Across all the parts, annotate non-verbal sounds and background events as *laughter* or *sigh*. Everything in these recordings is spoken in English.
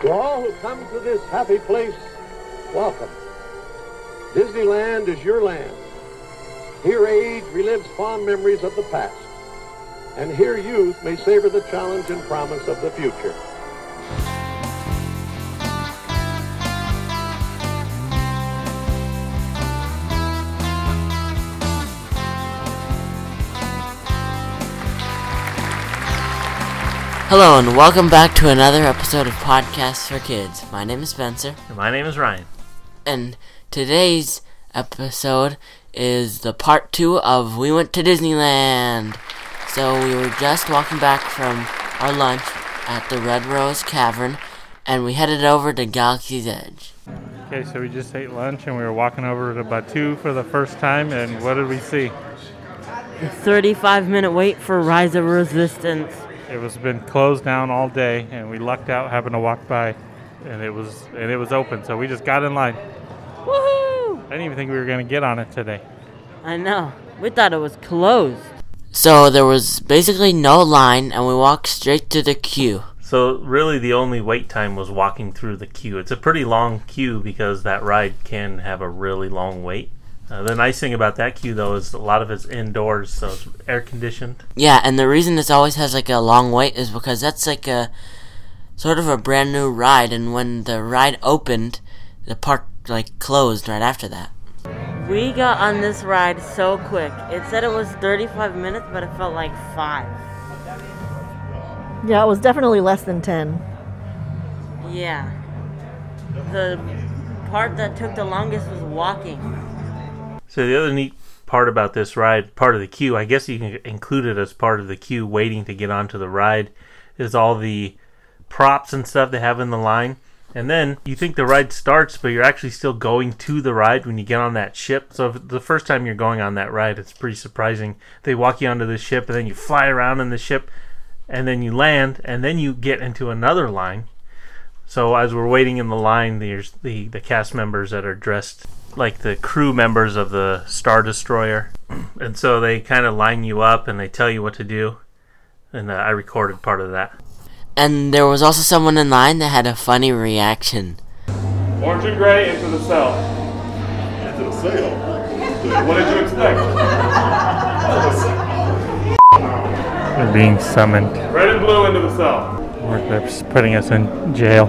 To all who come to this happy place, welcome. Disneyland is your land. Here age relives fond memories of the past. And here youth may savor the challenge and promise of the future. Hello and welcome back to another episode of Podcasts for Kids. My name is Spencer, And my name is Ryan. and today's episode is the part two of We Went to Disneyland. So we were just walking back from our lunch at the Red Rose Taverne, and we headed over to Galaxy's Edge. Okay, so we just ate lunch and we were walking over to Batuu for the first time. And what did we see? The 35 minute wait for Rise of Resistance. It was been closed down all day, and we lucked out having to walk by, and it was and it was open. So we just got in line. Woohoo! I didn't even think we were going to get on it today. I know. We thought it was closed. So there was basically no line, and we walked straight to the queue. So really, the only wait time was walking through the queue. It's a pretty long queue because that ride can have a really long wait. Uh, the nice thing about that queue, though, is a lot of it's indoors, so it's air conditioned. Yeah, and the reason this always has like a long wait is because that's like a sort of a brand new ride, and when the ride opened, the park like closed right after that. We got on this ride so quick. It said it was 35 minutes, but it felt like five. Yeah, it was definitely less than 10. Yeah. The part that took the longest was walking. So the other neat part about this ride, part of the queue, I guess you can include it as part of the queue waiting to get onto the ride, is all the props and stuff they have in the line. And then you think the ride starts, but you're actually still going to the ride when you get on that ship. So the first time you're going on that ride, it's pretty surprising. They walk you onto the ship, and then you fly around in the ship, and then you land, and then you get into another line. So as we're waiting in the line, there's the, the cast members that are dressed like the crew members of the Star Destroyer. *clears throat* And so they kind of line you up and they tell you what to do. And uh, I recorded part of that. And there was also someone in line that had a funny reaction. Orange and gray into the cell. Into the cell. What did you expect? They're being summoned. Red and blue into the cell. Or They're just putting us in jail.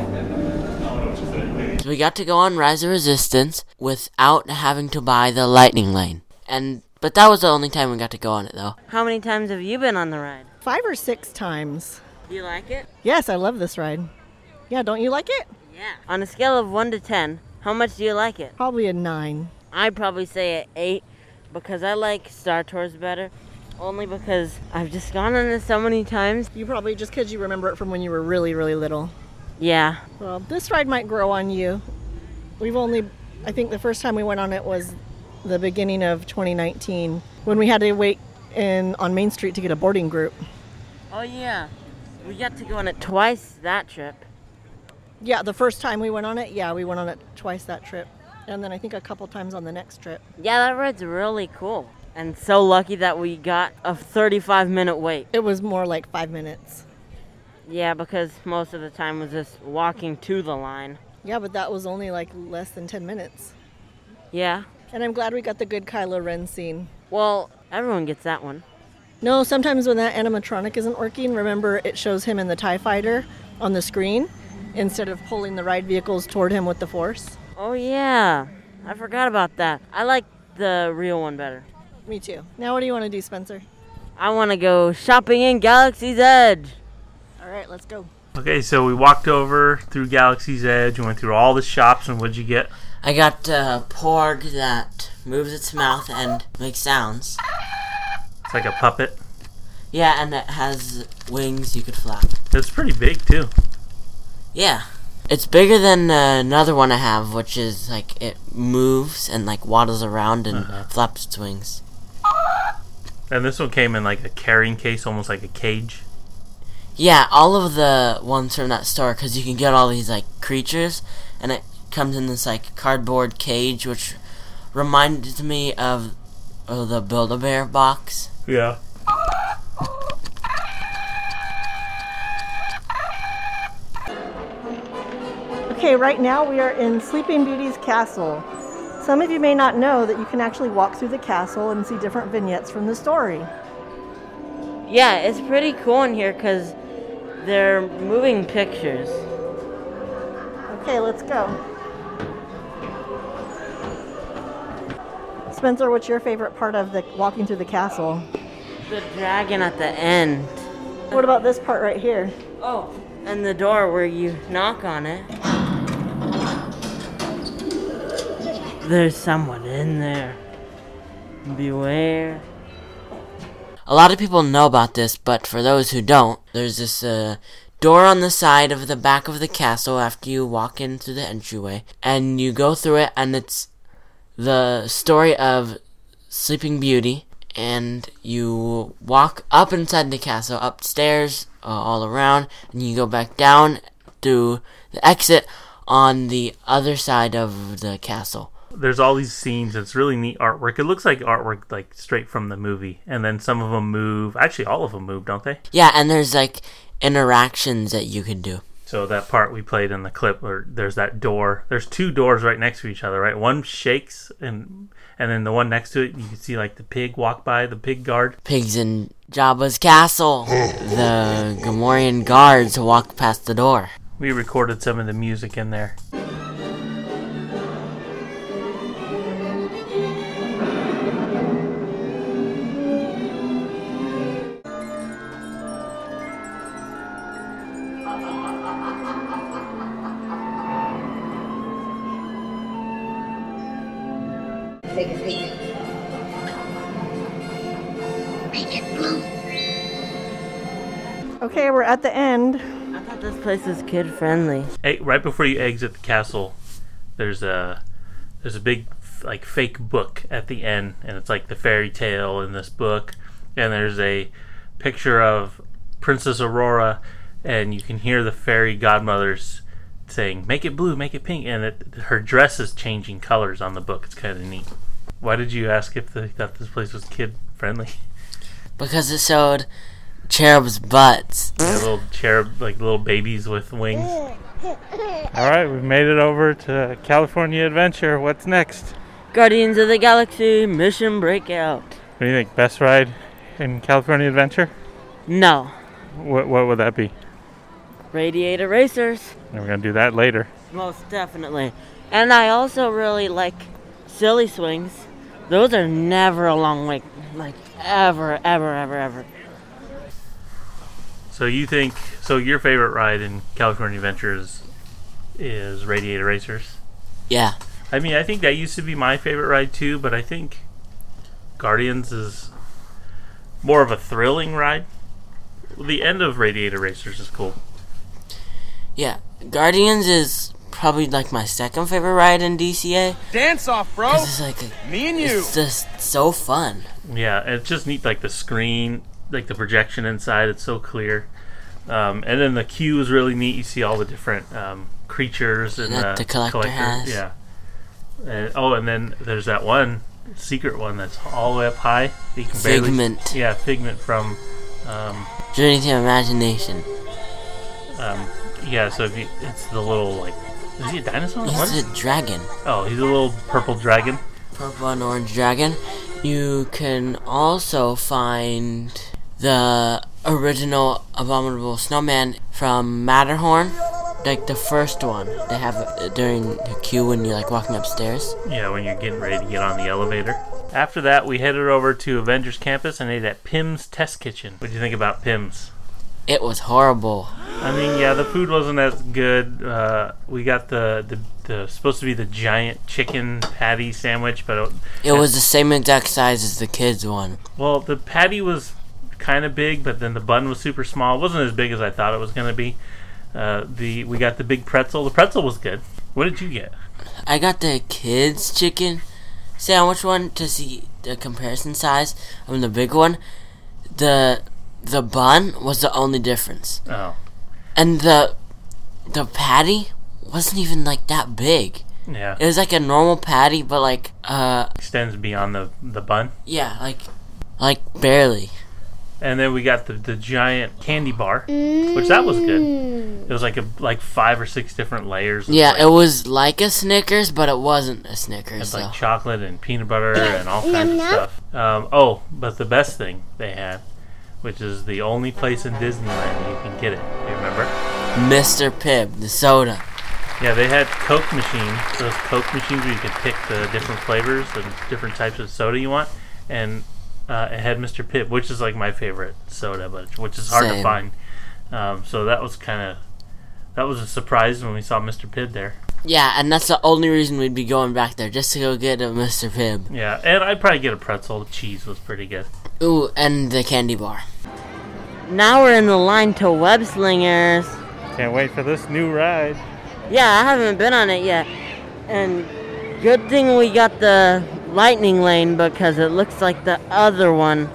So we got to go on Rise of Resistance without having to buy the lightning lane. And but that was the only time we got to go on it though. How many times have you been on the ride? Five or six times. Do you like it? Yes, I love this ride. Yeah, don't you like it? Yeah. On a scale of 1 to 10, how much do you like it? Probably a nine. I'd probably say an 8 because I like Star Tours better. Only because I've just gone on it so many times. You probably just because you remember it from when you were really, really little. Yeah. Well, this ride might grow on you. We've only, I think the first time we went on it was the beginning of 2019 when we had to wait in on Main Street to get a boarding group. Oh, yeah. We got to go on it twice that trip. Yeah, the first time we went on it, yeah, we went on it twice that trip. And then I think a couple times on the next trip. Yeah, that ride's really cool. And so lucky that we got a 35 minute wait. It was more like five minutes. Yeah, because most of the time was just walking to the line. Yeah, but that was only like less than 10 minutes. Yeah. And I'm glad we got the good Kylo Ren scene. Well, everyone gets that one. No, sometimes when that animatronic isn't working, remember it shows him in the TIE fighter on the screen instead of pulling the ride vehicles toward him with the force. Oh, yeah. I forgot about that. I like the real one better. Me too. Now, what do you want to do, Spencer? I want to go shopping in Galaxy's Edge. All right, let's go. Okay, so we walked over through Galaxy's Edge. We went through all the shops, and what'd you get? I got a porg that moves its mouth and makes sounds. It's like a puppet. Yeah, and it has wings you could flap. It's pretty big, too. Yeah. It's bigger than uh, another one I have, which is like it moves and like waddles around and Uh-huh. flaps its wings. And this one came in like a carrying case, almost like a cage. Yeah, all of the ones from that store, because you can get all these like creatures, and it comes in this like cardboard cage, which reminded me of oh, the Build a Bear box. Yeah. Okay, right now we are in Sleeping Beauty's castle. Some of you may not know that you can actually walk through the castle and see different vignettes from the story. Yeah, it's pretty cool in here because they're moving pictures. Okay, let's go. Spencer, what's your favorite part of the walking through the castle? The dragon at the end. What about this part right here? Oh, and the door where you knock on it. There's someone in there. Beware. A lot of people know about this, but for those who don't, there's this uh, door on the side of the back of the castle after you walk in through the entryway, and you go through it, and it's the story of Sleeping Beauty, and you walk up inside the castle, upstairs, uh, all around, and you go back down through the exit on the other side of the castle. There's all these scenes. It's really neat artwork. It looks like artwork like straight from the movie, and then some of them move. Actually, all of them move, don't they? Yeah, and there's like interactions that you can do. So that part we played in the clip, where there's that door. There's two doors right next to each other, right? One shakes, and and then the one next to it, you can see like the pig walk by, the pig guard. Pigs in Jabba's castle. the Gamorrean guards walk past the door. We recorded some of the music in there. Okay, we're at the end. I thought this place was kid friendly. Hey, right before you exit the castle, there's a there's a big like fake book at the end, and it's like the fairy tale in this book, and there's a picture of Princess Aurora, and you can hear the fairy godmothers saying "Make it blue, make it pink," and it, her dress is changing colors on the book. It's kind of neat. Why did you ask if they thought this place was kid friendly? Because it showed cherubs' butts. Yeah, little cherub, like little babies with wings. All right, we've made it over to California Adventure. What's next? Guardians of the Galaxy Mission Breakout. What do you think? Best ride in California Adventure? No. What what would that be? Radiator Racers. And we're gonna do that later. Most definitely. And I also really like Silly Swings. Those are never a long wait. Like, ever, ever, ever, ever. So you think? So your favorite ride in California Adventures is, is Radiator Racers? Yeah. I mean, I think that used to be my favorite ride too, but I think Guardians is more of a thrilling ride. The end of Radiator Racers is cool. Yeah. Guardians is probably like my second favorite ride in DCA. Dance off, bro. 'cause it's like, a, Me and you. it's just so fun. Yeah, it's just neat, like the screen, like the projection inside. It's so clear. Um, and then the queue is really neat. You see all the different um, creatures and That uh, the collector has. Yeah. And, oh, and then there's that one secret one that's all the way up high. You can barely- Figment. yeah, Figment from. Um, Journey to Imagination. um, yeah, so if you, it's the little like. Is he a dinosaur? He's a dragon. oh, he's a little purple dragon. Purple and orange dragon. You can also find the original Abominable Snowman from Matterhorn. Like the first one. They have during the queue when you're like walking upstairs. Yeah, when you're getting ready to get on the elevator. After that, we headed over to Avengers Campus and ate at Pym's Test Kitchen. What do you think about Pym's? It was horrible. I mean, yeah, the food wasn't as good. Uh, we got the, the the supposed to be the giant chicken patty sandwich, but it, It was the same exact size as the kids one. well, the patty was kind of big, but then the bun was super small. It wasn't as big as I thought it was gonna be. Uh, the we got the big pretzel. The pretzel was good. What did you get? I got the kids chicken sandwich one to see the comparison size of the big one. The the bun was the only difference. Oh, And the the patty wasn't even like that big. yeah, It was like a normal patty, but like uh extends beyond the the bun. yeah, like like barely. And then we got the, the giant candy bar, which that was good. It was like a like five or six different layers. of, Yeah, like, it was like a Snickers, but it wasn't a Snickers. It's So. like chocolate and peanut butter and all kinds of stuff. Um, oh, but the best thing they had, which is the only place in Disneyland you can get it. You remember? Mr. Pibb, the soda. Yeah, they had Coke machines. Those Coke machines where you could pick the different flavors and different types of soda you want, and uh, it had Mr. Pibb, which is like my favorite soda, but which is hard to find. Um, so that was kind of that was a surprise when we saw Mr. Pibb there. Yeah, and that's the only reason we'd be going back there, just to go get a Mr. Pibb. Yeah, and I'd probably get a pretzel. The cheese was pretty good. Ooh, and the candy bar. Now we're in the line to Web Slingers. Can't wait for this new ride. Yeah, I haven't been on it yet. And good thing we got the lightning lane because it looks like the other one.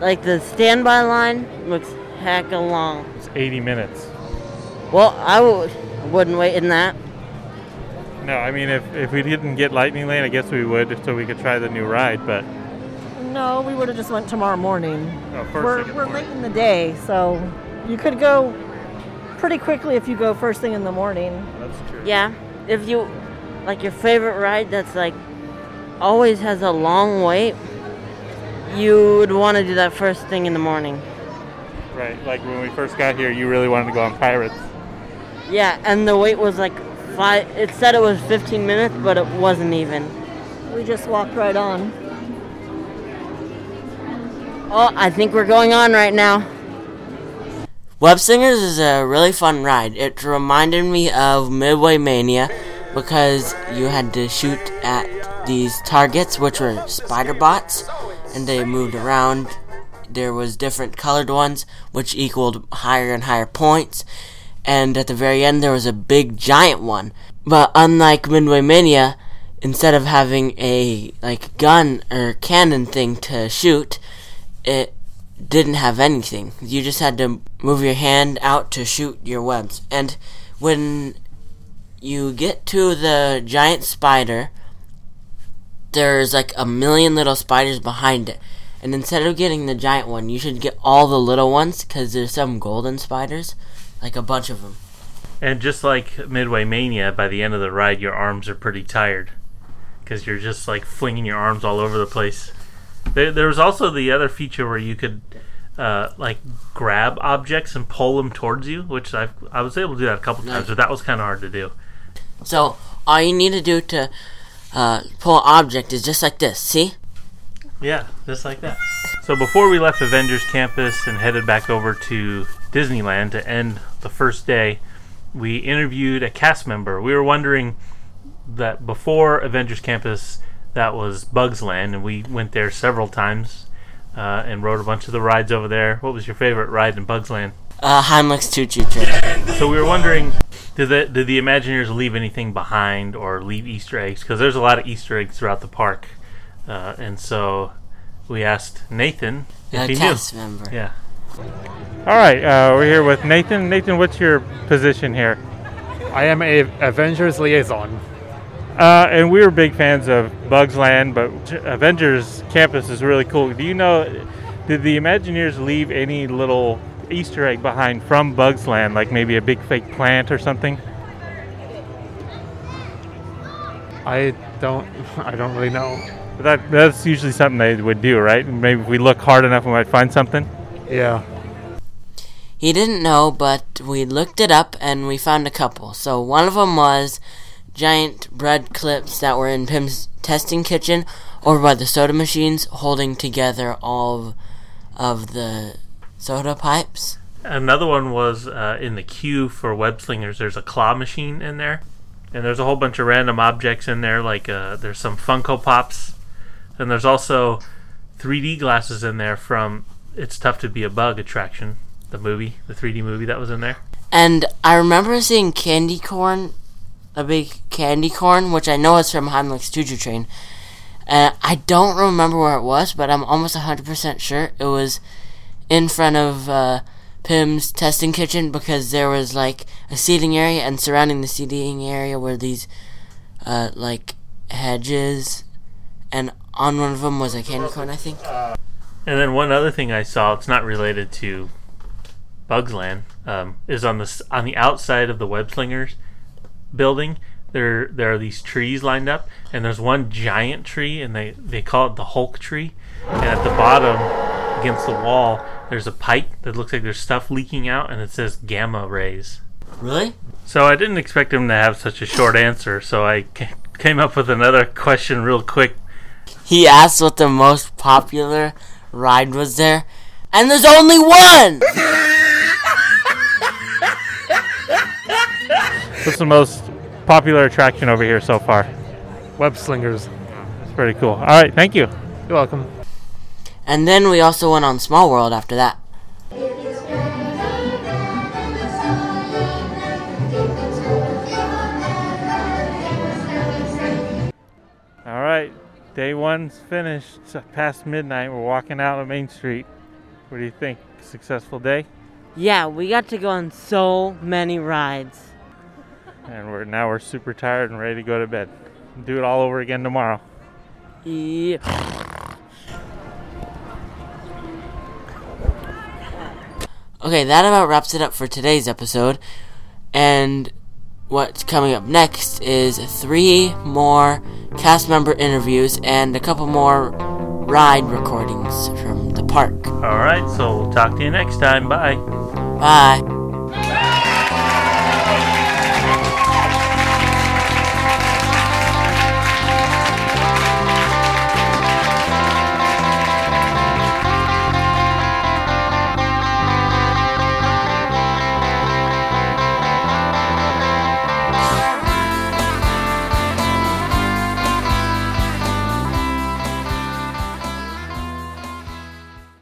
Like the standby line looks heck long. It's 80 minutes. Well, I w- wouldn't wait in that. No, I mean if if we didn't get Lightning Lane, I guess we would, so we could try the new ride. But No, we would have just went tomorrow morning. oh, first We're, thing we're the late in the day, so you could go pretty quickly if you go first thing in the morning. morning. That's true. Yeah, if you like your favorite ride that's like always has a long wait, you would want to do that first thing in the morning. Right, like when we first got here, you really wanted to go on Pirates. Yeah, and the wait was like five. It said it was 15 minutes, but it wasn't even. We just walked right on. Oh, I think we're going on right now. Web Slingers is a really fun ride. It reminded me of Midway Mania because you had to shoot at these targets, which were spider bots, and they moved around. There was different colored ones, which equaled higher and higher points. And at the very end, there was a big giant one. But unlike Midway Mania, instead of having a like gun or cannon thing to shoot, it didn't have anything. You just had to move your hand out to shoot your webs. And when you get to the giant spider, there's like a million little spiders behind it. And instead of getting the giant one, you should get all the little ones because there's some golden spiders, like a bunch of them. And just like Midway Mania, by the end of the ride, your arms are pretty tired because you're just like flinging your arms all over the place. There, there was also the other feature where you could uh, like grab objects and pull them towards you, which I I was able to do that a couple times, but that was kind of hard to do. So all you need to do to uh, pull object is just like this. See? Yeah, just like that. So before we left Avengers Campus and headed back over to Disneyland to end the first day, we interviewed a cast member. We were wondering that before Avengers Campus, that was Bugs Land, and we went there several times uh, and rode a bunch of the rides over there. What was your favorite ride in Bugs Land? Uh, Heimlich's Choo Choo Train. So we were wondering, did the did the Imagineers leave anything behind or leave Easter eggs? Because there's a lot of Easter eggs throughout the park, uh, and so we asked Nathan if A he cast knew. member. Yeah. All right, uh, we're here with Nathan. Nathan, what's your position here? I am a Avengers liaison. Uh, and we were big fans of Bugs Land, but Avengers Campus is really cool. Do you know? Did the Imagineers leave any little Easter egg behind from Bugs Land, like maybe a big fake plant or something? I don't. *laughs* I don't really know. That that's usually something they would do, right? Maybe if we look hard enough, we might find something. Yeah. He didn't know, but we looked it up and we found a couple. So one of them was giant bread clips that were in Pym's testing kitchen over by the soda machines, holding together all of, of the soda pipes. Another one was uh, in the queue for web slingers. There's a claw machine in there, and there's a whole bunch of random objects in there. Like uh, there's some Funko Pops, and there's also 3D glasses in there from "It's Tough to Be a Bug" attraction, the movie, the 3D movie that was in there. And I remember seeing candy corn, a big candy corn, which I know is from Heimlich's Choo Train. And I don't remember where it was, but I'm almost 100% sure it was in front of uh, Pym's testing kitchen because there was like a seating area, and surrounding the seating area were these uh, like hedges, and on one of them was a candy corn, I think. And then one other thing I saw, it's not related to Bugs Land, um, is on the on the outside of the Web Slingers building. There there are these trees lined up, and there's one giant tree, and they they call it the Hulk tree. And at the bottom, against the wall, there's a pipe that looks like there's stuff leaking out, and it says gamma rays. Really? So I didn't expect him to have such a short answer, so I came up with another question real quick. He asked what the most popular ride was there, and there's only one! *laughs* What's the most popular attraction over here so far? Web slingers. That's pretty cool. All right, thank you. You're welcome. And then we also went on Small World after that. All right, day one's finished. It's past midnight. We're walking out on Main Street. What do you think? Successful day? Yeah, we got to go on so many rides. And we're now we're super tired and ready to go to bed. Do it all over again tomorrow. Yeah. Okay, that about wraps it up for today's episode. And what's coming up next is three more cast member interviews and a couple more ride recordings from the park. All right, so we'll talk to you next time. Bye. Bye.